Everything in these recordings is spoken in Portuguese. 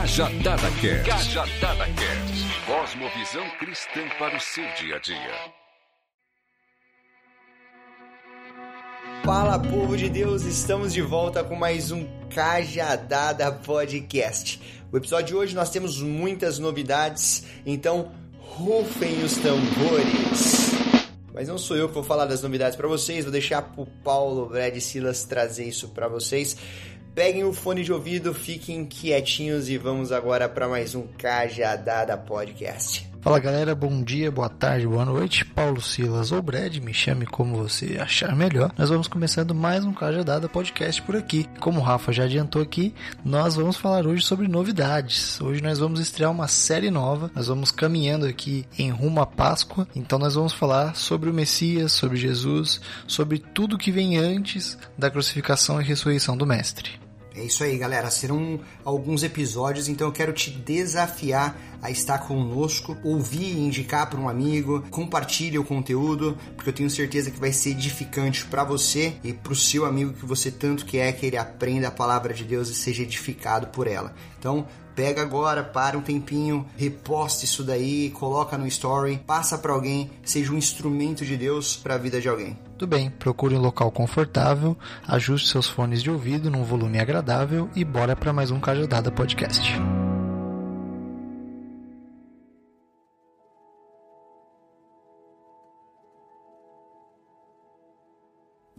Cajadada Cast. Cajadada Cast. Cosmovisão cristã para o seu dia a dia. Fala, povo de Deus, estamos de volta com mais um Cajadada Podcast. O episódio de hoje nós temos muitas novidades, então rufem os tambores. Mas não sou eu que vou falar das novidades para vocês, vou deixar pro Paulo, Brad e Silas trazer isso para vocês. Peguem o fone de ouvido, fiquem quietinhos e vamos agora para mais um Cajadada Podcast. Fala galera, bom dia, boa tarde, boa noite. Paulo Silas ou Brad, me chame como você achar melhor. Nós vamos começando mais um Cajadada Podcast por aqui. Como o Rafa já adiantou aqui, nós vamos falar hoje sobre novidades. Hoje nós vamos estrear uma série nova. Nós vamos caminhando aqui em rumo à Páscoa. Então nós vamos falar sobre o Messias, sobre Jesus, sobre tudo que vem antes da crucificação e ressurreição do Mestre. É isso aí, galera. Serão alguns episódios, então eu quero te desafiar a estar conosco, ouvir e indicar para um amigo, compartilhe o conteúdo, porque eu tenho certeza que vai ser edificante para você e para o seu amigo que você tanto quer que ele aprenda a palavra de Deus e seja edificado por ela. Então, pega agora, para um tempinho, reposte isso daí, coloca no story, passa para alguém, seja um instrumento de Deus para a vida de alguém. Tudo bem, procure um local confortável, ajuste seus fones de ouvido num volume agradável e bora para mais um Cajadada Podcast.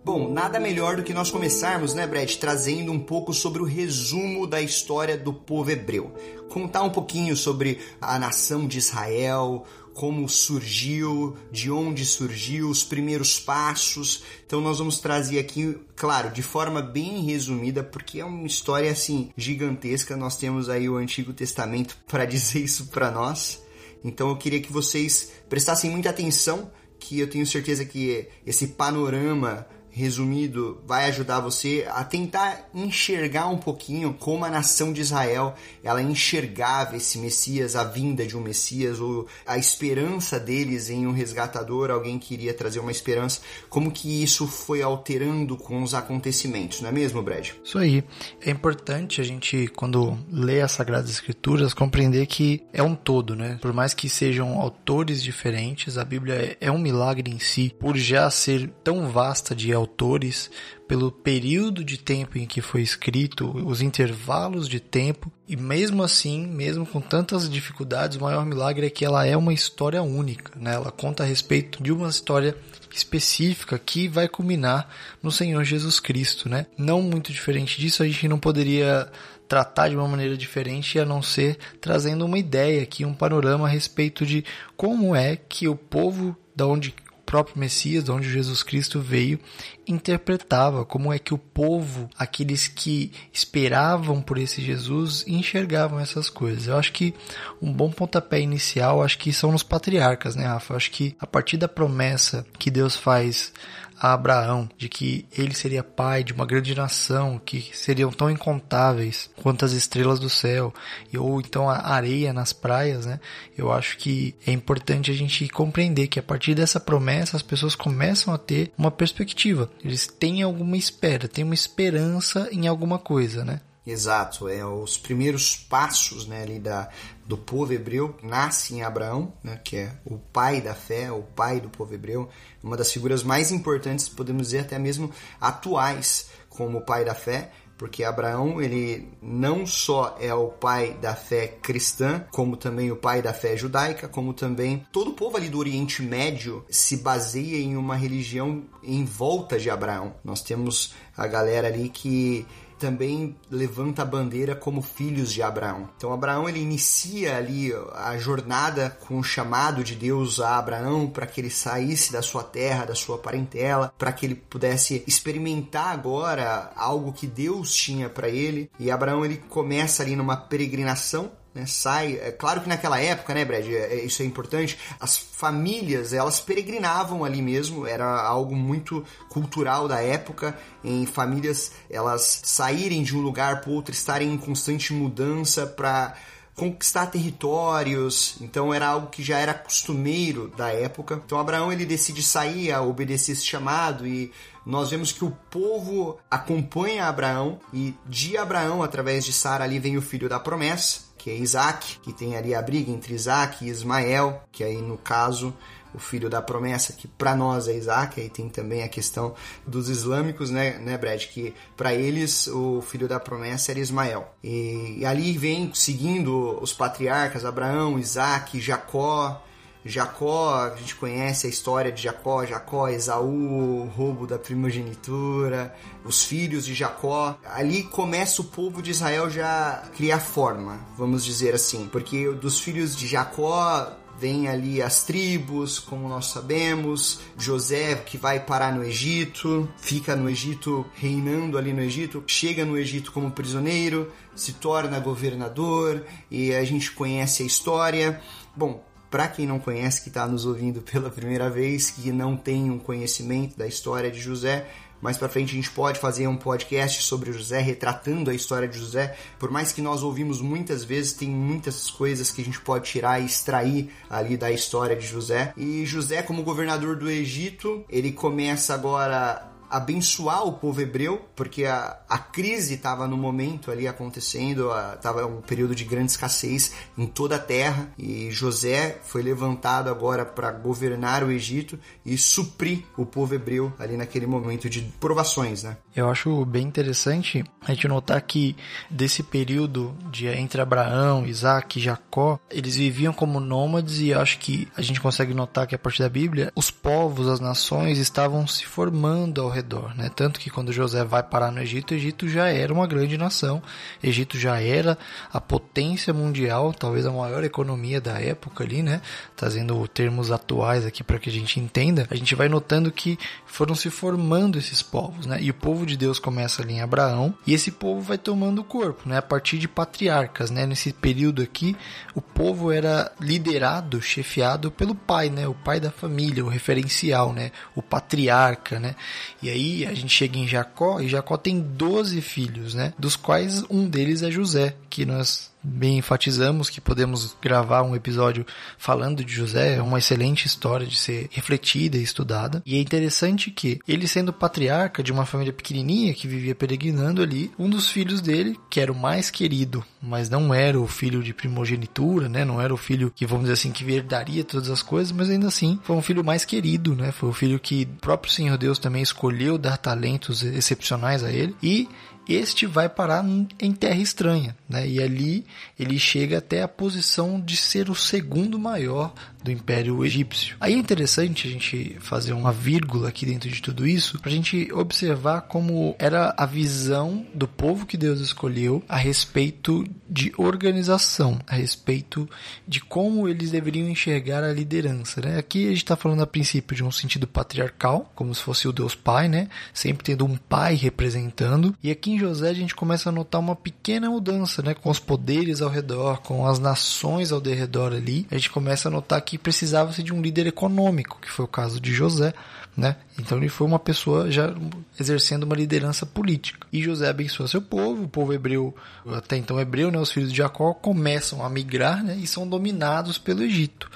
Bom, nada melhor do que nós começarmos, né, Brett, trazendo um pouco sobre o resumo da história do povo hebreu. Contar um pouquinho sobre a nação de Israel, como surgiu, de onde surgiu, os primeiros passos. Então nós vamos trazer aqui, claro, de forma bem resumida, porque é uma história assim gigantesca. Nós temos aí o Antigo Testamento para dizer isso para nós. Então eu queria que vocês prestassem muita atenção, que eu tenho certeza que esse panorama resumido, vai ajudar você a tentar enxergar um pouquinho como a nação de Israel ela enxergava esse Messias, a vinda de um Messias, ou a esperança deles em um resgatador, alguém que iria trazer uma esperança, como que isso foi alterando com os acontecimentos, não é mesmo, Brad? Isso aí. É importante a gente, quando lê as Sagradas Escrituras, compreender que é um todo, né? Por mais que sejam autores diferentes, a Bíblia é um milagre em si, por já ser tão vasta de autores, pelo período de tempo em que foi escrito, os intervalos de tempo, e mesmo assim, mesmo com tantas dificuldades, o maior milagre é que ela é uma história única, né? Ela conta a respeito de uma história específica que vai culminar no Senhor Jesus Cristo, né? Não muito diferente disso, a gente não poderia tratar de uma maneira diferente a não ser trazendo uma ideia aqui, um panorama a respeito de como é que o povo da onde próprio Messias, de onde Jesus Cristo veio, interpretava como é que o povo, aqueles que esperavam por esse Jesus, enxergavam essas coisas. Eu acho que um bom pontapé inicial, acho que são nos patriarcas, né, Rafa? Eu acho que a partir da promessa que Deus faz a Abraão de que ele seria pai de uma grande nação que seriam tão incontáveis quanto as estrelas do céu ou então a areia nas praias, né? Eu acho que é importante a gente compreender que a partir dessa promessa as pessoas começam a ter uma perspectiva. Eles têm alguma espera, têm uma esperança em alguma coisa, né? Exato, é os primeiros passos né, ali da, do povo hebreu nasce em Abraão, né, que é o pai da fé, o pai do povo hebreu, uma das figuras mais importantes, podemos dizer até mesmo atuais como pai da fé, porque Abraão ele não só é o pai da fé cristã, como também o pai da fé judaica, como também todo o povo ali do Oriente Médio se baseia em uma religião em volta de Abraão. Nós temos a galera ali que também levanta a bandeira como filhos de Abraão. Então Abraão ele inicia ali a jornada com o chamado de Deus a Abraão para que ele saísse da sua terra, da sua parentela, para que ele pudesse experimentar agora algo que Deus tinha para ele. E Abraão ele começa ali numa peregrinação né, sai. É claro que naquela época, né, Brad, é, é, isso é importante. As famílias elas peregrinavam ali mesmo, era algo muito cultural da época. Em famílias elas saírem de um lugar para outro, estarem em constante mudança para conquistar territórios, então era algo que já era costumeiro da época. Então Abraão ele decide sair a obedecer esse chamado e nós vemos que o povo acompanha Abraão e de Abraão, através de Sara, ali vem o filho da promessa, que é Isaac, que tem ali a briga entre Isaac e Ismael, que aí no caso o filho da promessa, que para nós é Isaac, aí tem também a questão dos islâmicos, né, né Brad, que para eles o filho da promessa era Ismael. E, e, ali vem seguindo os patriarcas Abraão, Isaac, Jacó. Jacó, a gente conhece a história de Jacó, Jacó, Esaú, o roubo da primogenitura, os filhos de Jacó. Ali começa o povo de Israel já criar forma, vamos dizer assim, porque dos filhos de Jacó vem ali as tribos, como nós sabemos, José que vai parar no Egito, fica no Egito reinando ali no Egito, chega no Egito como prisioneiro, se torna governador e a gente conhece a história. Bom, para quem não conhece, que está nos ouvindo pela primeira vez, que não tem um conhecimento da história de José, mais para frente a gente pode fazer um podcast sobre José, retratando a história de José. Por mais que nós ouvimos muitas vezes, tem muitas coisas que a gente pode tirar e extrair ali da história de José. E José, como governador do Egito, ele começa agora abençoar o povo hebreu, porque a, a crise estava no momento ali acontecendo, estava um período de grande escassez em toda a terra, e José foi levantado agora para governar o Egito e suprir o povo hebreu ali naquele momento de provações, né? Eu acho bem interessante a gente notar que desse período de entre Abraão, Isaac e Jacó, eles viviam como nômades e acho que a gente consegue notar que a partir da Bíblia, os povos, as nações estavam se formando ao redor, né? Tanto que quando José vai parar no Egito, o Egito já era uma grande nação. O Egito já era a potência mundial, talvez a maior economia da época ali, né? Trazendo termos atuais aqui para que a gente entenda. A gente vai notando que foram se formando esses povos, né? E o povo de Deus começa ali em Abraão e esse povo vai tomando corpo, né? A partir de patriarcas, né? Nesse período aqui, o povo era liderado, chefiado pelo pai, né? O pai da família, o referencial, né? O patriarca, né? E aí a gente chega em Jacó e Jacó tem 12 filhos, né? Dos quais um deles é José, que nós bem enfatizamos que podemos gravar um episódio falando de José, é uma excelente história de ser refletida e estudada. E é interessante que ele sendo patriarca de uma família pequenininha que vivia peregrinando ali, um dos filhos dele, que era o mais querido, mas não era o filho de primogenitura, né? Não era o filho que vamos dizer assim que herdaria todas as coisas, mas ainda assim foi um filho mais querido, né? Foi o filho que o próprio Senhor Deus também escolheu dar talentos excepcionais a ele e este vai parar em terra estranha, né? E ali ele chega até a posição de ser o segundo maior do Império Egípcio. Aí é interessante a gente fazer uma vírgula aqui dentro de tudo isso para a gente observar como era a visão do povo que Deus escolheu a respeito de organização, a respeito de como eles deveriam enxergar a liderança. Né? Aqui a gente está falando a princípio de um sentido patriarcal, como se fosse o Deus Pai, né? sempre tendo um pai representando. E aqui em José a gente começa a notar uma pequena mudança, né? com os poderes ao redor, com as nações ao redor ali. A gente começa a notar que que precisava-se de um líder econômico, que foi o caso de José, né? Então ele foi uma pessoa já exercendo uma liderança política. E José abençoa seu povo, o povo hebreu, até então hebreu, né? Os filhos de Jacó começam a migrar, né? E são dominados pelo Egito.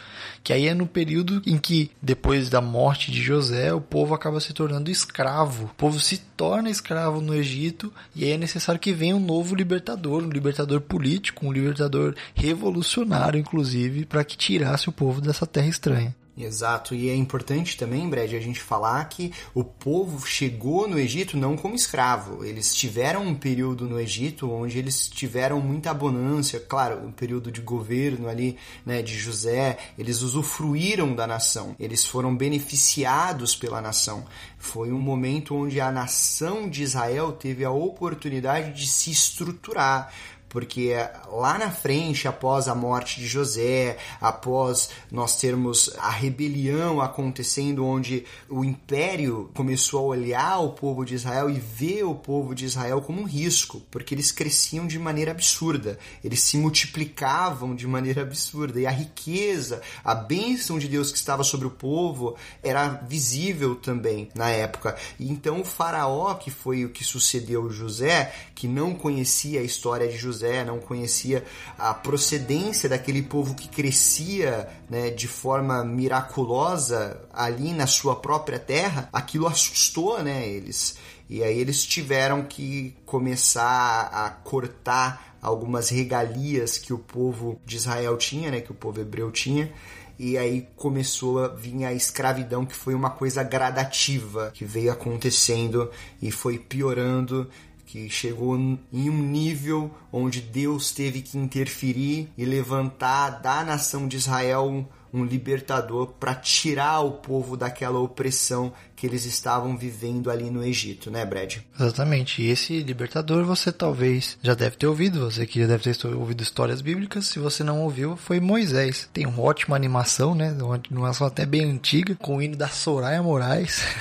Que aí é no período em que, depois da morte de José, o povo acaba se tornando escravo. O povo se torna escravo no Egito e aí é necessário que venha um novo libertador, um libertador político, um libertador revolucionário, inclusive, para que tirasse o povo dessa terra estranha. Exato, e é importante também, Brad, a gente falar que o povo chegou no Egito não como escravo. Eles tiveram um período no Egito onde eles tiveram muita abundância, claro, um período de governo ali, né, de José, eles usufruíram da nação, eles foram beneficiados pela nação. Foi um momento onde a nação de Israel teve a oportunidade de se estruturar porque lá na frente, após a morte de José, após nós termos a rebelião acontecendo, onde o império começou a olhar o povo de Israel e ver o povo de Israel como um risco, porque eles cresciam de maneira absurda, eles se multiplicavam de maneira absurda, e a riqueza, a bênção de Deus que estava sobre o povo era visível também na época. E então o faraó, que foi o que sucedeu José, que não conhecia a história de José, Deus é, não conhecia a procedência daquele povo que crescia né, de forma miraculosa ali na sua própria terra, aquilo assustou né, eles. E aí eles tiveram que começar a cortar algumas regalias que o povo de Israel tinha, né, que o povo hebreu tinha, e aí começou a vir a escravidão, que foi uma coisa gradativa que veio acontecendo e foi piorando que chegou em um nível onde Deus teve que interferir e levantar da nação de Israel um libertador para tirar o povo daquela opressão que eles estavam vivendo ali no Egito, né, Brad? Exatamente. E esse libertador você talvez já deve ter ouvido, você que já deve ter ouvido histórias bíblicas. Se você não ouviu, foi Moisés. Tem uma ótima animação, né? Uma animação até bem antiga, com o hino da Soraya Moraes.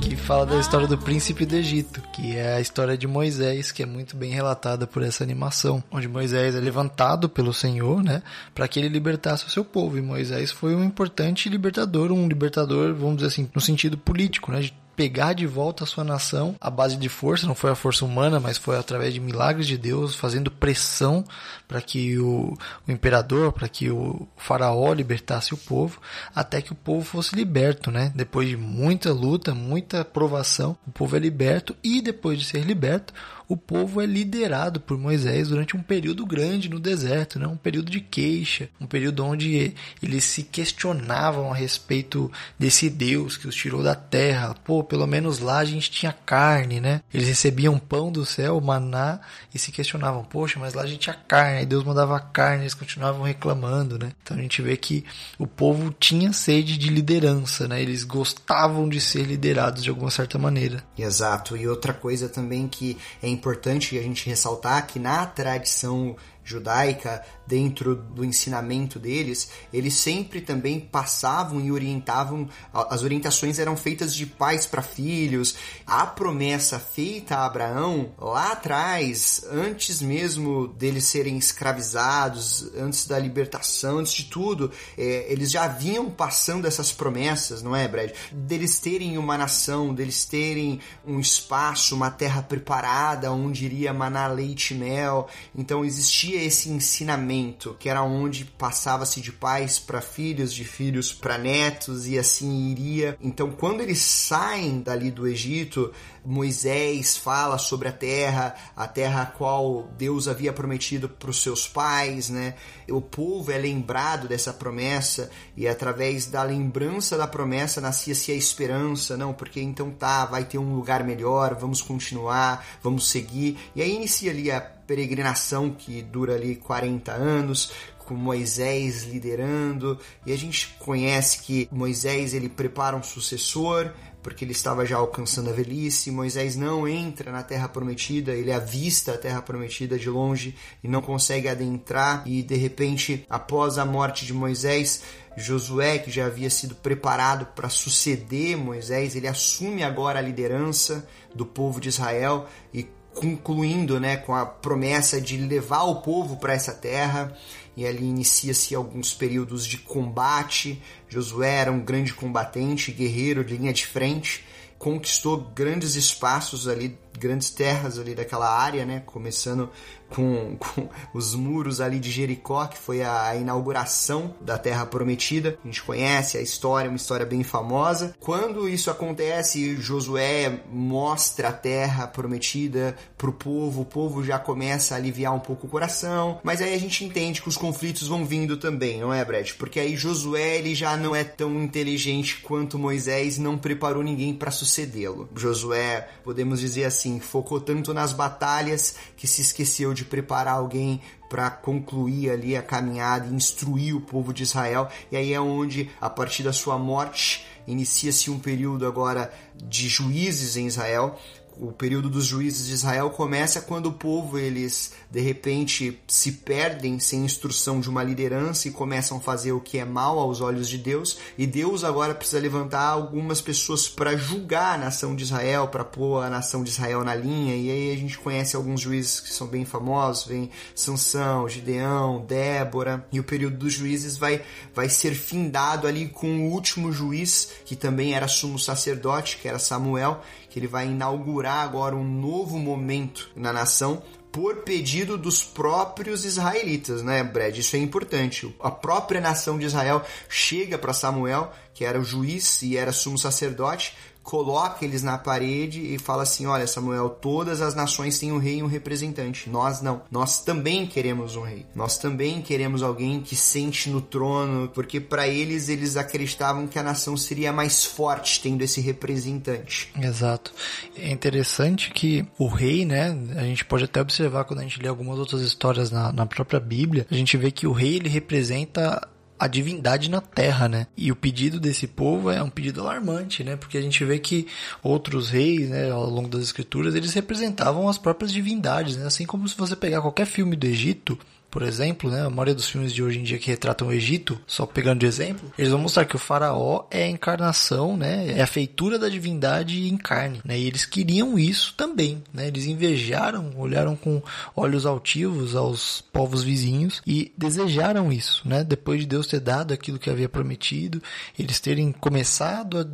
que fala da história do príncipe do Egito, que é a história de Moisés, que é muito bem relatada por essa animação, onde Moisés é levantado pelo Senhor, né, para que ele libertasse o seu povo. E Moisés foi um importante libertador, um libertador, vamos dizer assim, no sentido político, né, de pegar de volta a sua nação à base de força, não foi a força humana, mas foi através de milagres de Deus, fazendo pressão para que o, o imperador, para que o faraó libertasse o povo, até que o povo fosse liberto, né? Depois de muita luta, muita provação, o povo é liberto e depois de ser liberto, o povo é liderado por Moisés durante um período grande no deserto, né? um período de queixa, um período onde eles se questionavam a respeito desse Deus que os tirou da terra. Pô, pelo menos lá a gente tinha carne, né? Eles recebiam pão do céu, maná, e se questionavam, poxa, mas lá a gente tinha carne, aí Deus mandava carne, eles continuavam reclamando, né? Então a gente vê que o povo tinha sede de liderança, né? Eles gostavam de ser liderados de alguma certa maneira. Exato. E outra coisa também que é importante a gente ressaltar que na tradição judaica, dentro do ensinamento deles, eles sempre também passavam e orientavam, as orientações eram feitas de pais para filhos. A promessa feita a Abraão lá atrás, antes mesmo deles serem escravizados, antes da libertação, antes de tudo, é, eles já vinham passando essas promessas, não é, Brad? Deles terem uma nação, deles terem um espaço, uma terra preparada onde iria manar leite e mel. Então existia esse ensinamento, que era onde passava-se de pais para filhos, de filhos para netos e assim iria. Então, quando eles saem dali do Egito, Moisés fala sobre a terra, a terra a qual Deus havia prometido para os seus pais, né? O povo é lembrado dessa promessa e através da lembrança da promessa nascia-se a esperança, não? Porque então tá, vai ter um lugar melhor, vamos continuar, vamos seguir. E aí inicia ali a peregrinação que dura ali 40 anos, com Moisés liderando, e a gente conhece que Moisés ele prepara um sucessor, porque ele estava já alcançando a velhice. Moisés não entra na terra prometida, ele avista a terra prometida de longe e não consegue adentrar. E de repente, após a morte de Moisés, Josué, que já havia sido preparado para suceder Moisés, ele assume agora a liderança do povo de Israel e concluindo né, com a promessa de levar o povo para essa terra. E ali inicia-se alguns períodos de combate. Josué era um grande combatente, guerreiro, de linha de frente, conquistou grandes espaços ali, grandes terras ali daquela área, né? Começando com, com, os muros ali de Jericó, que foi a, inauguração da Terra Prometida. A gente conhece a história, uma história bem famosa. Quando isso acontece, Josué mostra a Terra Prometida para o povo, o povo já começa a aliviar um pouco o coração, mas aí a gente entende que os conflitos vão vindo também, não é, Brett? Porque aí Josué ele já não é tão inteligente quanto Moisés, não preparou ninguém para sucedê-lo. Josué, podemos dizer assim, focou tanto nas batalhas que se esqueceu de preparar alguém para concluir ali a caminhada e instruir o povo de Israel. E aí é onde, a partir da sua morte, inicia-se um período agora de juízes em Israel, o período dos juízes de Israel começa quando o povo eles de repente se perdem sem instrução de uma liderança e começam a fazer o que é mal aos olhos de Deus. E Deus agora precisa levantar algumas pessoas para julgar a nação de Israel para pôr a nação de Israel na linha. E aí a gente conhece alguns juízes que são bem famosos vem Sansão Gideão Débora. E o período dos juízes vai vai ser findado ali com o último juiz que também era sumo sacerdote que era Samuel que ele vai inaugurar agora um novo momento na nação por pedido dos próprios israelitas, né, Brad? Isso é importante. A própria nação de Israel chega para Samuel, que era o juiz e era sumo sacerdote, coloca eles na parede e fala assim: Olha, Samuel, todas as nações têm um rei e um representante. Nós não. Nós também queremos um rei. Nós também queremos alguém que sente no trono, porque para eles eles acreditavam que a nação seria mais forte tendo esse representante. Exato. É interessante que o rei, né? A gente pode até observar quando a gente lê algumas outras histórias na, na própria Bíblia, a gente vê que o rei ele representa a divindade na terra, né? E o pedido desse povo é um pedido alarmante, né? Porque a gente vê que outros reis, né, ao longo das escrituras, eles representavam as próprias divindades, né? Assim como se você pegar qualquer filme do Egito, por exemplo, né, a maioria dos filmes de hoje em dia que retratam o Egito, só pegando de exemplo, eles vão mostrar que o faraó é a encarnação, né, é a feitura da divindade em carne, né, e eles queriam isso também, né, eles invejaram, olharam com olhos altivos aos povos vizinhos e desejaram isso, né, depois de Deus ter dado aquilo que havia prometido, eles terem começado a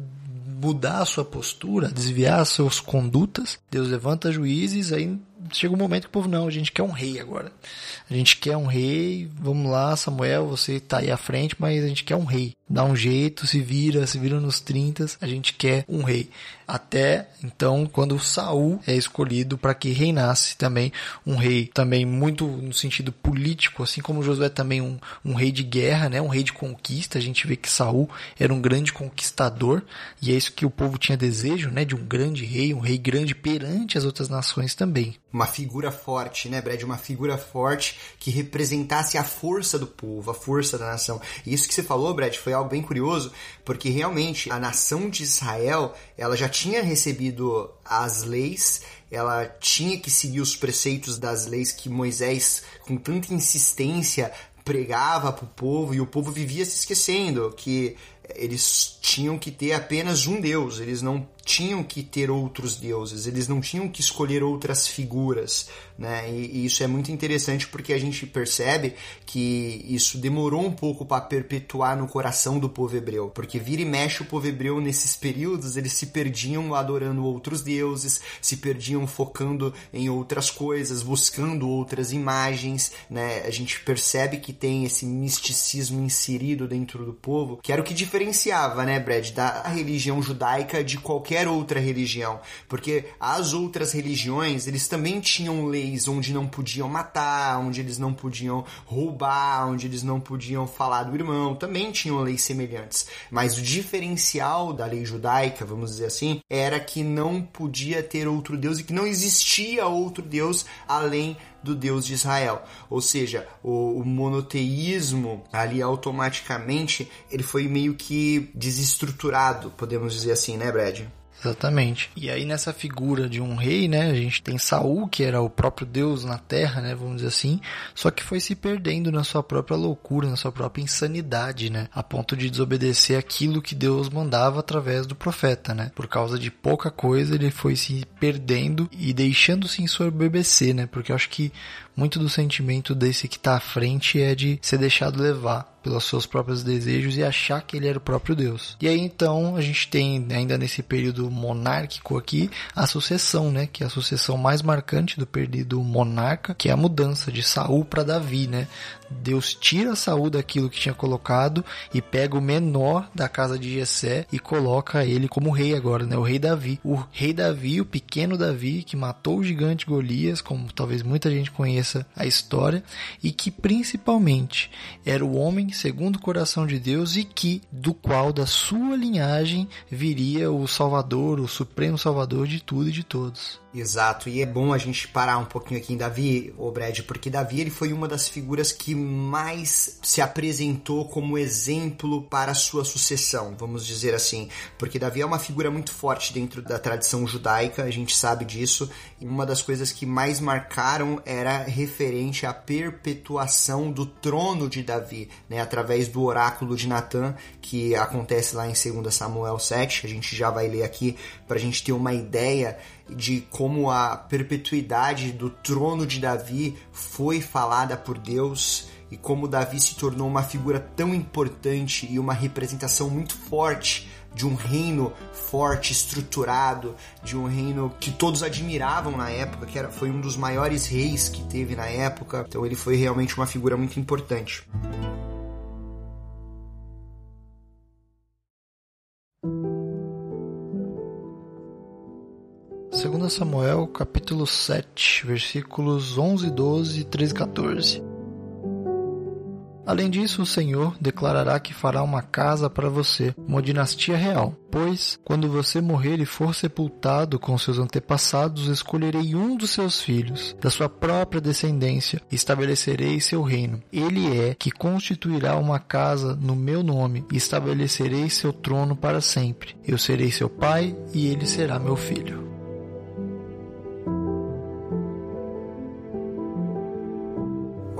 mudar a sua postura, desviar as suas condutas, Deus levanta juízes, aí chega um momento que o povo, não, a gente quer um rei agora. A gente quer um rei, vamos lá, Samuel, você tá aí à frente, mas a gente quer um rei. Dá um jeito, se vira, se vira nos 30, a gente quer um rei. Até então, quando Saul é escolhido para que reinasse também um rei, também muito no sentido político, assim como Josué também um, um rei de guerra, né, um rei de conquista. A gente vê que Saul era um grande conquistador e é isso que o povo tinha desejo, né, de um grande rei, um rei grande perante as outras nações também uma figura forte, né, Brad? Uma figura forte que representasse a força do povo, a força da nação. E isso que você falou, Brad, foi algo bem curioso, porque realmente a nação de Israel, ela já tinha recebido as leis, ela tinha que seguir os preceitos das leis que Moisés, com tanta insistência, pregava para o povo e o povo vivia se esquecendo que eles tinham que ter apenas um Deus, eles não tinham que ter outros deuses, eles não tinham que escolher outras figuras, né? E, e isso é muito interessante porque a gente percebe que isso demorou um pouco para perpetuar no coração do povo hebreu, porque vira e mexe o povo hebreu nesses períodos, eles se perdiam adorando outros deuses, se perdiam focando em outras coisas, buscando outras imagens, né? A gente percebe que tem esse misticismo inserido dentro do povo, que era o que diferenciava, né, Brad, da religião judaica de qualquer outra religião, porque as outras religiões, eles também tinham leis onde não podiam matar, onde eles não podiam roubar, onde eles não podiam falar do irmão, também tinham leis semelhantes. Mas o diferencial da lei judaica, vamos dizer assim, era que não podia ter outro Deus e que não existia outro Deus além do Deus de Israel. Ou seja, o, o, monoteísmo ali automaticamente ele foi meio que desestruturado, podemos dizer assim, né, Brad? Exatamente. E aí nessa figura de um rei, né, a gente tem Saul, que era o próprio Deus na terra, né, vamos dizer assim, só que foi se perdendo na sua própria loucura, na sua própria insanidade, né, a ponto de desobedecer aquilo que Deus mandava através do profeta, né? Por causa de pouca coisa, ele foi se perdendo e deixando-se ensoberbecer, né? Porque eu acho que muito do sentimento desse que está à frente é de ser deixado levar pelos seus próprios desejos e achar que ele era o próprio Deus. E aí então a gente tem ainda nesse período monárquico aqui a sucessão, né, que é a sucessão mais marcante do período monarca, que é a mudança de Saul para Davi, né? Deus tira Saul daquilo que tinha colocado e pega o menor da casa de Jessé e coloca ele como rei agora, né? O rei Davi. O rei Davi, o pequeno Davi, que matou o gigante Golias, como talvez muita gente conheça a história, e que principalmente era o homem segundo o coração de Deus e que do qual da sua linhagem viria o Salvador, o supremo Salvador de tudo e de todos. Exato, e é bom a gente parar um pouquinho aqui em Davi, o Brad, porque Davi ele foi uma das figuras que mais se apresentou como exemplo para a sua sucessão, vamos dizer assim, porque Davi é uma figura muito forte dentro da tradição judaica, a gente sabe disso, uma das coisas que mais marcaram era referente à perpetuação do trono de Davi, né, através do oráculo de Natã, que acontece lá em 2 Samuel 7, a gente já vai ler aqui para a gente ter uma ideia de como a perpetuidade do trono de Davi foi falada por Deus e como Davi se tornou uma figura tão importante e uma representação muito forte de um reino forte, estruturado, de um reino que todos admiravam na época, que era, foi um dos maiores reis que teve na época. Então ele foi realmente uma figura muito importante. 2 Samuel, capítulo 7, versículos 11, 12, 13 e 14. Além disso, o Senhor declarará que fará uma casa para você, uma dinastia real. Pois, quando você morrer e for sepultado com seus antepassados, escolherei um dos seus filhos, da sua própria descendência, e estabelecerei seu reino. Ele é que constituirá uma casa no meu nome, e estabelecerei seu trono para sempre. Eu serei seu pai, e ele será meu filho.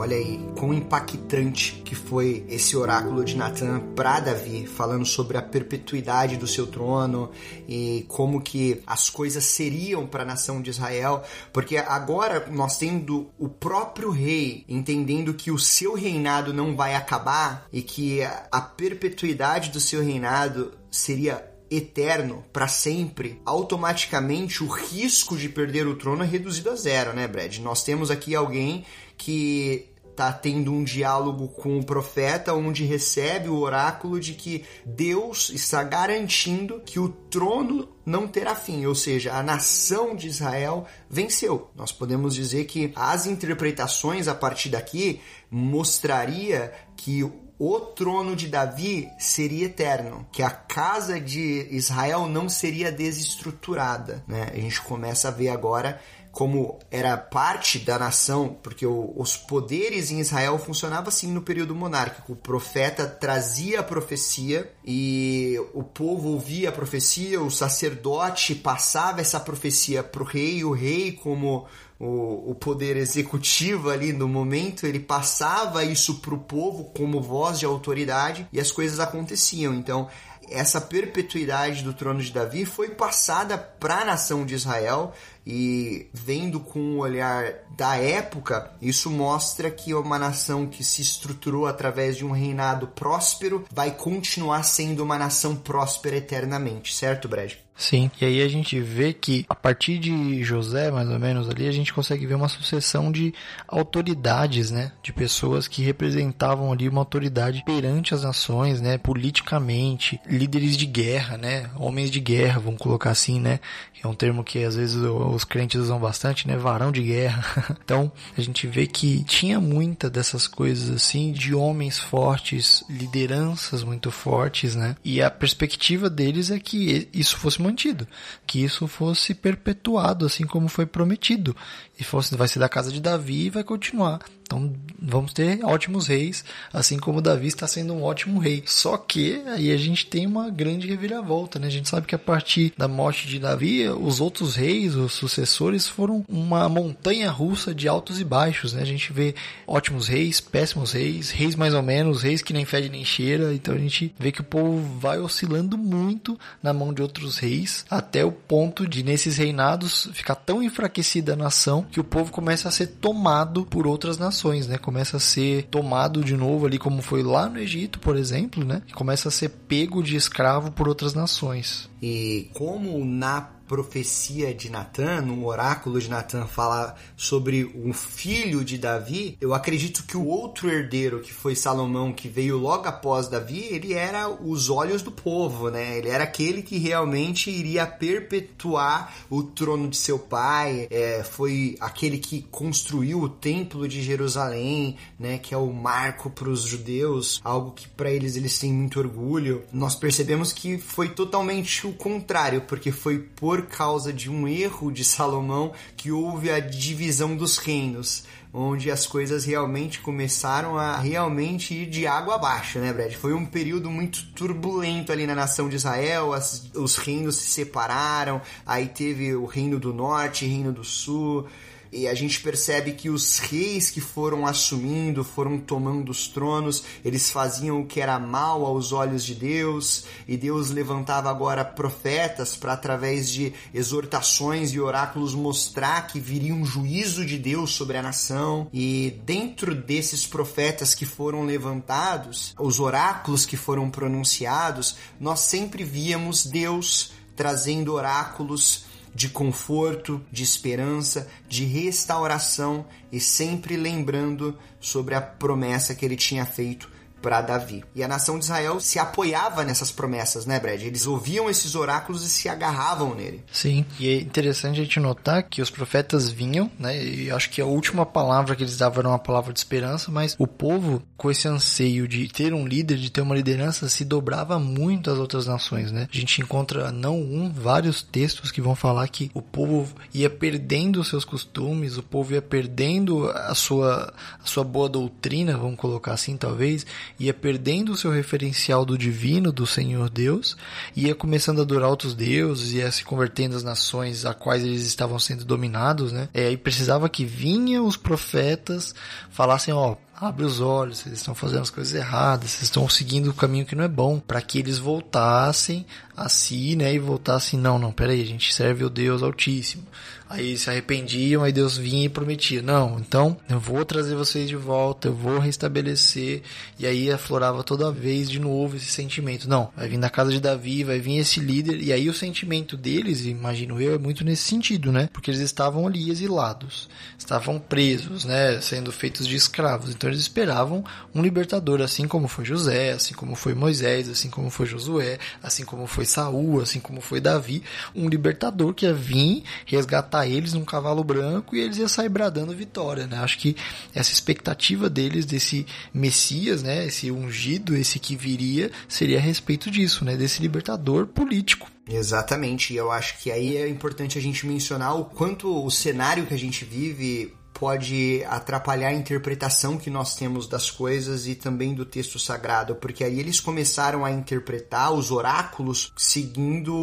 Olha aí quão impactante que foi esse oráculo de Natan para Davi, falando sobre a perpetuidade do seu trono e como que as coisas seriam para a nação de Israel, porque agora nós tendo o próprio rei entendendo que o seu reinado não vai acabar e que a perpetuidade do seu reinado seria eterno para sempre, automaticamente o risco de perder o trono é reduzido a zero, né, Brad? Nós temos aqui alguém que tá tendo um diálogo com o profeta onde recebe o oráculo de que Deus está garantindo que o trono não terá fim, ou seja, a nação de Israel venceu. Nós podemos dizer que as interpretações a partir daqui mostraria que o trono de Davi seria eterno, que a casa de Israel não seria desestruturada. Né? A gente começa a ver agora como era parte da nação, porque o, os poderes em Israel funcionavam assim no período monárquico. O profeta trazia a profecia e o povo ouvia a profecia, o sacerdote passava essa profecia para o rei, o rei, como o, o poder executivo ali no momento, ele passava isso para o povo como voz de autoridade e as coisas aconteciam. Então, essa perpetuidade do trono de Davi foi passada para a nação de Israel e vendo com o olhar da época, isso mostra que uma nação que se estruturou através de um reinado próspero vai continuar sendo uma nação próspera eternamente, certo, Brad? Sim, e aí a gente vê que a partir de José, mais ou menos ali, a gente consegue ver uma sucessão de autoridades, né, de pessoas que representavam ali uma autoridade perante as nações, né, politicamente, líderes de guerra, né, homens de guerra, vamos colocar assim, né, é um termo que às vezes os crentes usam bastante, né, varão de guerra. então, a gente vê que tinha muita dessas coisas assim de homens fortes, lideranças muito fortes, né, e a perspectiva deles é que isso fosse mantido, que isso fosse perpetuado, assim como foi prometido, e fosse vai ser da casa de Davi e vai continuar. Então vamos ter ótimos reis, assim como Davi está sendo um ótimo rei. Só que aí a gente tem uma grande reviravolta, né? A gente sabe que a partir da morte de Davi, os outros reis, os sucessores, foram uma montanha russa de altos e baixos, né? A gente vê ótimos reis, péssimos reis, reis mais ou menos, reis que nem fede nem cheira. Então a gente vê que o povo vai oscilando muito na mão de outros reis, até o ponto de nesses reinados ficar tão enfraquecida a nação que o povo começa a ser tomado por outras nações né? Começa a ser tomado de novo ali, como foi lá no Egito, por exemplo, né? Começa a ser pego de escravo por outras nações. E como na profecia de Natan, no oráculo de Natan, fala sobre um filho de Davi, eu acredito que o outro herdeiro, que foi Salomão, que veio logo após Davi, ele era os olhos do povo, né? Ele era aquele que realmente iria perpetuar o trono de seu pai, é, foi aquele que construiu o templo de Jerusalém, né? Que é o marco para os judeus, algo que para eles eles têm muito orgulho. Nós percebemos que foi totalmente o contrário, porque foi por causa de um erro de Salomão que houve a divisão dos reinos, onde as coisas realmente começaram a realmente ir de água abaixo, né, Brad? Foi um período muito turbulento ali na nação de Israel, as, os reinos se separaram, aí teve o reino do norte, reino do sul, E a gente percebe que os reis que foram assumindo, foram tomando os tronos, eles faziam o que era mal aos olhos de Deus, e Deus levantava agora profetas para através de exortações e oráculos mostrar que viria um juízo de Deus sobre a nação. E dentro desses profetas que foram levantados, os oráculos que foram pronunciados, nós sempre víamos Deus trazendo oráculos de conforto, de esperança, de restauração e sempre lembrando sobre a promessa que ele tinha feito para Davi. E a nação de Israel se apoiava nessas promessas, né, Brad? Eles ouviam esses oráculos e se agarravam nele. Sim, e é interessante a gente notar que os profetas vinham, né? E acho que a última palavra que eles davam era uma palavra de esperança, mas o povo, com esse anseio de ter um líder, de ter uma liderança, se dobrava muito às outras nações, né? A gente encontra não um, vários textos que vão falar que o povo ia perdendo os seus costumes, o povo ia perdendo a sua, a sua boa doutrina, vamos colocar assim, talvez, ia perdendo o seu referencial do divino, do Senhor Deus, ia começando a adorar outros deuses, ia se convertendo às nações a quais eles estavam sendo dominados, né? É, e precisava que vinham os profetas falassem, ó, abre os olhos, vocês estão fazendo as coisas erradas, vocês estão seguindo o caminho que não é bom, para que eles voltassem a si, né, e voltassem, não, não, peraí, a gente serve o Deus Altíssimo. Aí se arrependiam, aí Deus vinha e prometia: Não, então eu vou trazer vocês de volta, eu vou restabelecer. E aí aflorava toda vez de novo esse sentimento: Não, vai vir da casa de Davi, vai vir esse líder. E aí o sentimento deles, imagino eu, é muito nesse sentido, né? Porque eles estavam ali exilados, estavam presos, né? Sendo feitos de escravos. Então eles esperavam um libertador, assim como foi José, assim como foi Moisés, assim como foi Josué, assim como foi Saul, assim como foi Davi. Um libertador que ia vir resgatar eles num cavalo branco e eles iam sair bradando vitória, né? Acho que essa expectativa deles desse Messias, né, esse ungido, esse que viria, seria a respeito disso, né, desse libertador político. Exatamente, e eu acho que aí é importante a gente mencionar o quanto o cenário que a gente vive pode atrapalhar a interpretação que nós temos das coisas e também do texto sagrado, porque aí eles começaram a interpretar os oráculos seguindo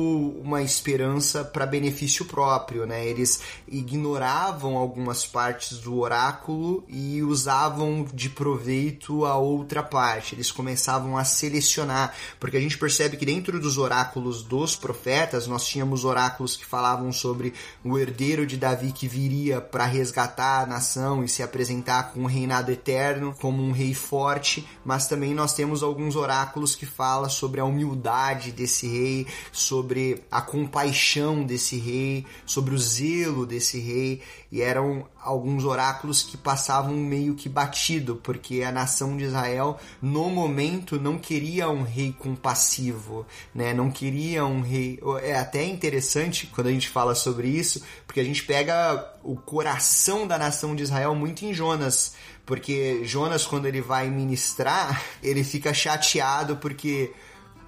uma esperança para benefício próprio, né? Eles ignoravam algumas partes do oráculo e usavam de proveito a outra parte. Eles começavam a selecionar, porque a gente percebe que dentro dos oráculos dos profetas nós tínhamos oráculos que falavam sobre o herdeiro de Davi que viria para resgatar nação e se apresentar com um reinado eterno, como um rei forte, mas também nós temos alguns oráculos que falam sobre a humildade desse rei, sobre a compaixão desse rei, sobre o zelo desse rei, e eram alguns oráculos que passavam meio que batido, porque a nação de Israel no momento não queria um rei compassivo, né? Não queria um rei. É até interessante quando a gente fala sobre isso, porque a gente pega o coração da nação de Israel muito em Jonas, porque Jonas quando ele vai ministrar, ele fica chateado porque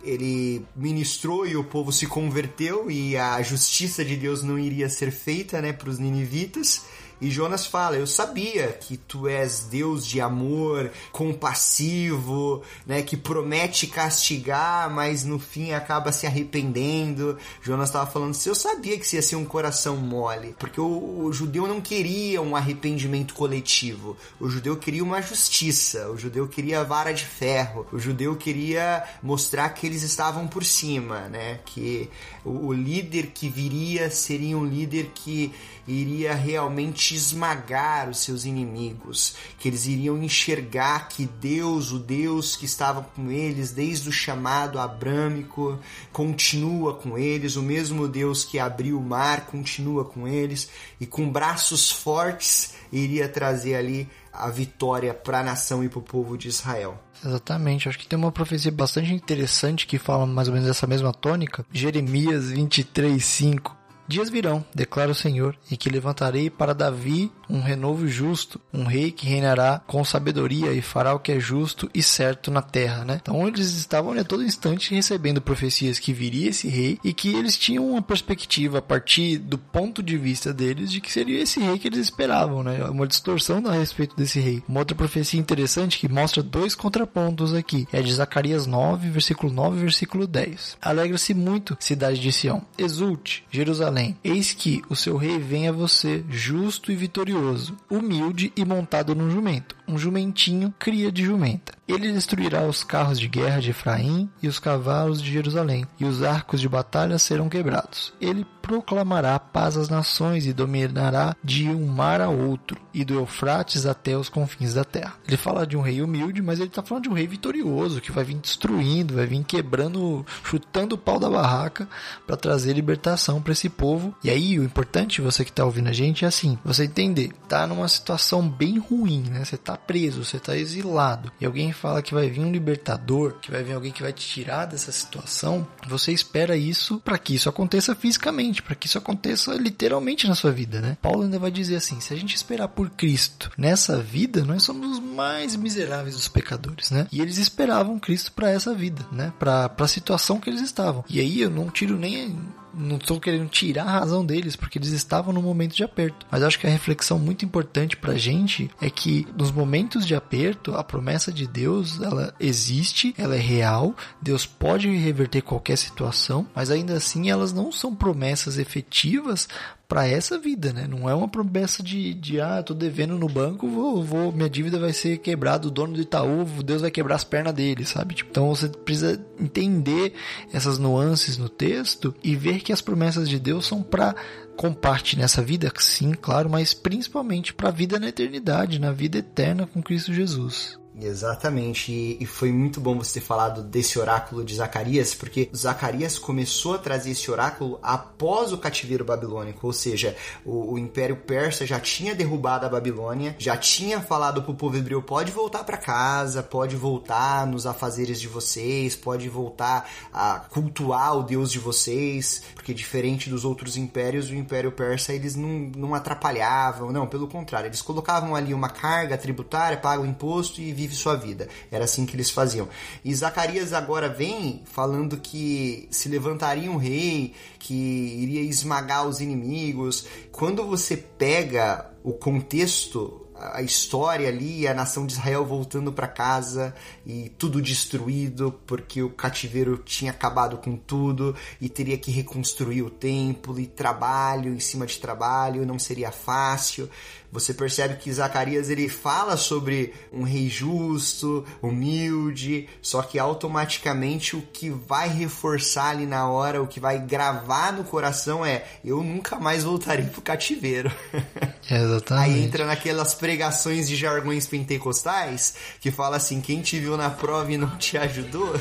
ele ministrou e o povo se converteu e a justiça de Deus não iria ser feita, né, para os ninivitas. E Jonas fala: Eu sabia que tu és Deus de amor, compassivo, né, que promete castigar, mas no fim acaba se arrependendo. Jonas estava falando assim: Eu sabia que isso ia ser um coração mole, porque o, o judeu não queria um arrependimento coletivo. O judeu queria uma justiça, o judeu queria vara de ferro, o judeu queria mostrar que eles estavam por cima, né? Que o, o líder que viria seria um líder que iria realmente esmagar os seus inimigos, que eles iriam enxergar que Deus, o Deus que estava com eles desde o chamado abrâmico, continua com eles, o mesmo Deus que abriu o mar continua com eles e com braços fortes iria trazer ali a vitória para a nação e para o povo de Israel. Exatamente, acho que tem uma profecia bastante interessante que fala mais ou menos dessa mesma tônica. Jeremias 23, 5. Dias virão, declara o Senhor, em que levantarei para Davi um renovo justo, um rei que reinará com sabedoria e fará o que é justo e certo na terra, né? Então eles estavam a todo instante recebendo profecias que viria esse rei e que eles tinham uma perspectiva a partir do ponto de vista deles de que seria esse rei que eles esperavam, né? Uma distorção a respeito desse rei. Uma outra profecia interessante que mostra dois contrapontos aqui é de Zacarias 9, versículo 9 e versículo 10. Alegra-se muito, cidade de Sião. Exulte, Jerusalém. Eis que o seu rei vem a você, justo e vitorioso, humilde e montado num jumento. Um jumentinho cria de jumenta. Ele destruirá os carros de guerra de Efraim e os cavalos de Jerusalém, e os arcos de batalha serão quebrados. Ele proclamará paz às nações e dominará de um mar a outro, e do Eufrates até os confins da terra. Ele fala de um rei humilde, mas ele está falando de um rei vitorioso, que vai vir destruindo, vai vir quebrando, chutando o pau da barraca para trazer libertação para esse povo. E aí, o importante, você que está ouvindo a gente, é assim: você entender, tá numa situação bem ruim, né? Você tá preso, você tá exilado, e alguém fala que vai vir um libertador, que vai vir alguém que vai te tirar dessa situação, você espera isso para que isso aconteça fisicamente, para que isso aconteça literalmente na sua vida, né? Paulo ainda vai dizer assim: se a gente esperar por Cristo nessa vida, nós somos os mais miseráveis dos pecadores, né? E eles esperavam Cristo para essa vida, né? Para a situação que eles estavam. E aí eu não tiro nem não estou querendo tirar a razão deles, porque eles estavam no momento de aperto. Mas acho que a reflexão muito importante pra gente é que nos momentos de aperto, a promessa de Deus, ela existe, ela é real, Deus pode reverter qualquer situação, mas ainda assim elas não são promessas efetivas para essa vida, né? Não é uma promessa de, de ah, tô devendo no banco, vou, vou, minha dívida vai ser quebrada, o dono do Itaú, Deus vai quebrar as pernas dele, sabe? Tipo, então você precisa entender essas nuances no texto e ver que as promessas de Deus são para com parte nessa vida, sim, claro, mas principalmente para a vida na eternidade, na vida eterna com Cristo Jesus. Exatamente, e foi muito bom você ter falado desse oráculo de Zacarias, porque Zacarias começou a trazer esse oráculo após o cativeiro babilônico, ou seja, o, o Império Persa já tinha derrubado a Babilônia, já tinha falado para o povo hebreu: pode voltar para casa, pode voltar nos afazeres de vocês, pode voltar a cultuar o Deus de vocês, porque diferente dos outros impérios, o Império Persa eles não, não atrapalhavam, não, pelo contrário, eles colocavam ali uma carga tributária, pagam imposto e vive sua vida. Era assim que eles faziam. E Zacarias agora vem falando que se levantaria um rei, que iria esmagar os inimigos. Quando você pega o contexto a história ali, a nação de Israel voltando para casa e tudo destruído porque o cativeiro tinha acabado com tudo e teria que reconstruir o templo e trabalho em cima de trabalho, não seria fácil. Você percebe que Zacarias ele fala sobre um rei justo, humilde, só que automaticamente o que vai reforçar ali na hora, o que vai gravar no coração é: eu nunca mais voltarei pro cativeiro. Exatamente. Aí entra naquelas pregações de jargões pentecostais que fala assim: quem te viu na prova e não te ajudou,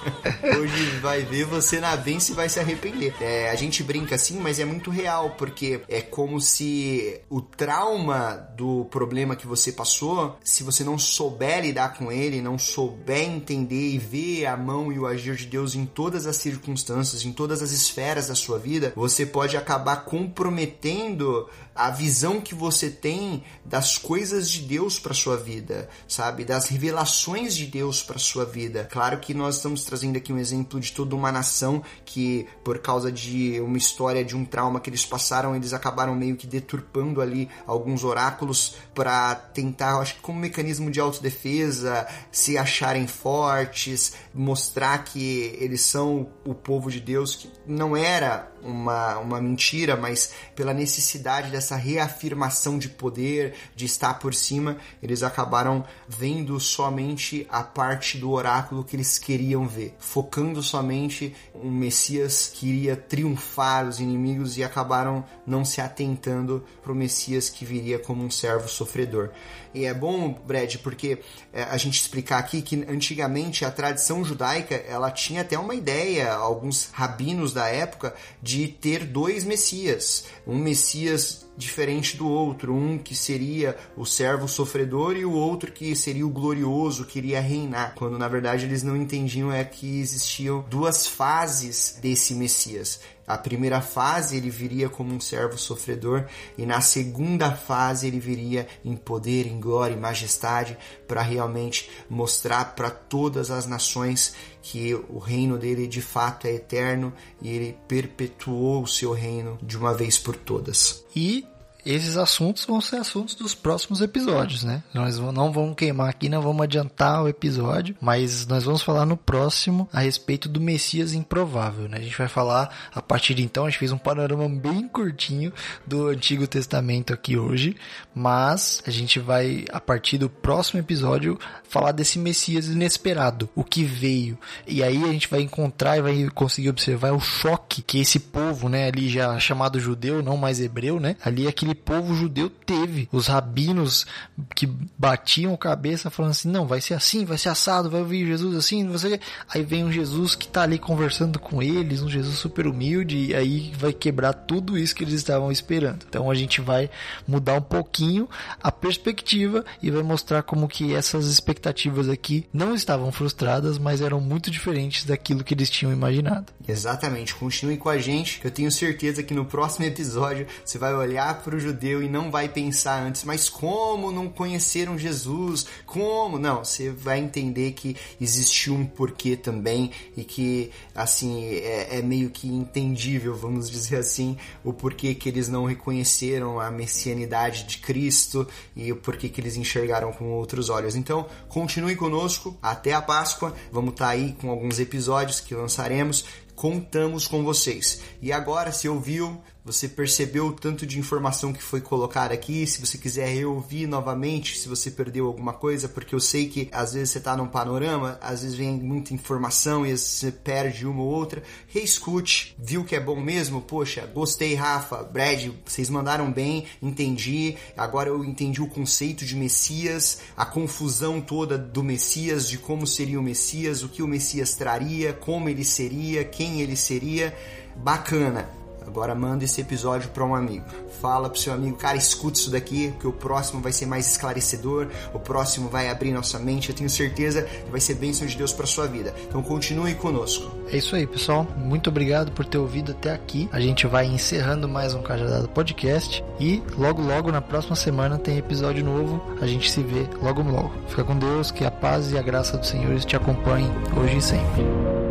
hoje vai ver você na benção e vai se arrepender. É, a gente brinca assim, mas é muito real, porque é como se o trauma do problema que você passou, se você não souber lidar com ele, não souber entender e ver a mão e o agir de Deus em todas as circunstâncias, em todas as esferas da sua vida, você pode acabar comprometendo a visão que você tem das coisas de Deus para sua vida, sabe? Das revelações de Deus para sua vida. Claro que nós estamos trazendo aqui um exemplo de toda uma nação que por causa de uma história de um trauma que eles passaram, eles acabaram meio que deturpando ali alguns oráculos para tentar, acho que como mecanismo de autodefesa, se acharem fortes, mostrar que eles são o povo de Deus, que não era uma, uma mentira, mas pela necessidade dessa reafirmação de poder, de estar por cima, eles acabaram vendo somente a parte do oráculo que eles queriam ver, focando somente um Messias que iria triunfar os inimigos e acabaram não se atentando para o Messias que viria como um servo sofredor. E é bom, Brad, porque é, a gente explicar aqui que antigamente a tradição judaica ela tinha até uma ideia, alguns rabinos da época, de ter dois Messias. Um Messias diferente do outro, um que seria o servo sofredor e o outro que seria o glorioso, que iria reinar, quando na verdade eles não entendiam é que existiam duas fases desse Messias. A primeira fase ele viria como um servo sofredor e na segunda fase ele viria em poder, em glória e majestade para realmente mostrar para todas as nações que o reino dele de fato é eterno e ele perpetuou o seu reino de uma vez por todas. E esses assuntos vão ser assuntos dos próximos episódios, né? Nós não vamos queimar aqui, não vamos adiantar o episódio, mas nós vamos falar no próximo a respeito do Messias improvável, né? A gente vai falar a partir de então, a gente fez um panorama bem curtinho do Antigo Testamento aqui hoje, mas a gente vai a partir do próximo episódio falar desse Messias inesperado, o que veio. E aí a gente vai encontrar e vai conseguir observar o choque que esse povo, né, ali já chamado judeu, não mais hebreu, né? Ali aquele aquele povo judeu teve. Os rabinos que batiam cabeça falando assim: não, vai ser assim, vai ser assado, vai ouvir Jesus assim, você. Aí vem um Jesus que tá ali conversando com eles, um Jesus super humilde, e aí vai quebrar tudo isso que eles estavam esperando. Então a gente vai mudar um pouquinho a perspectiva e vai mostrar como que essas expectativas aqui não estavam frustradas, mas eram muito diferentes daquilo que eles tinham imaginado. Exatamente. Continue com a gente, que eu tenho certeza que no próximo episódio você vai olhar para o judeu e não vai pensar antes, mas como não conheceram Jesus? Como? Não, você vai entender que existiu um porquê também e que, assim, é, é meio que entendível, vamos dizer assim, o porquê que eles não reconheceram a messianidade de Cristo e o porquê que eles enxergaram com outros olhos. Então, continue conosco até a Páscoa. Vamos estar tá aí com alguns episódios que lançaremos contamos com vocês. E agora, se ouviu, você percebeu o tanto de informação que foi colocada aqui? Se você quiser reouvir novamente, se você perdeu alguma coisa, porque eu sei que às vezes você está num panorama, às vezes vem muita informação e você perde uma ou outra. Reescute, viu que é bom mesmo? Poxa, gostei, Rafa, Brad, vocês mandaram bem, entendi. Agora eu entendi o conceito de Messias, a confusão toda do Messias, de como seria o Messias, o que o Messias traria, como ele seria, quem ele seria. Bacana Agora manda esse episódio para um amigo. Fala pro seu amigo, cara, escute isso daqui, porque o próximo vai ser mais esclarecedor, o próximo vai abrir nossa mente. Eu tenho certeza que vai ser bênção de Deus para sua vida. Então continue conosco. É isso aí, pessoal. Muito obrigado por ter ouvido até aqui. A gente vai encerrando mais um Cajadado Podcast e logo logo na próxima semana tem episódio novo. A gente se vê logo logo. Fica com Deus, que a paz e a graça do Senhor te acompanhem hoje e sempre.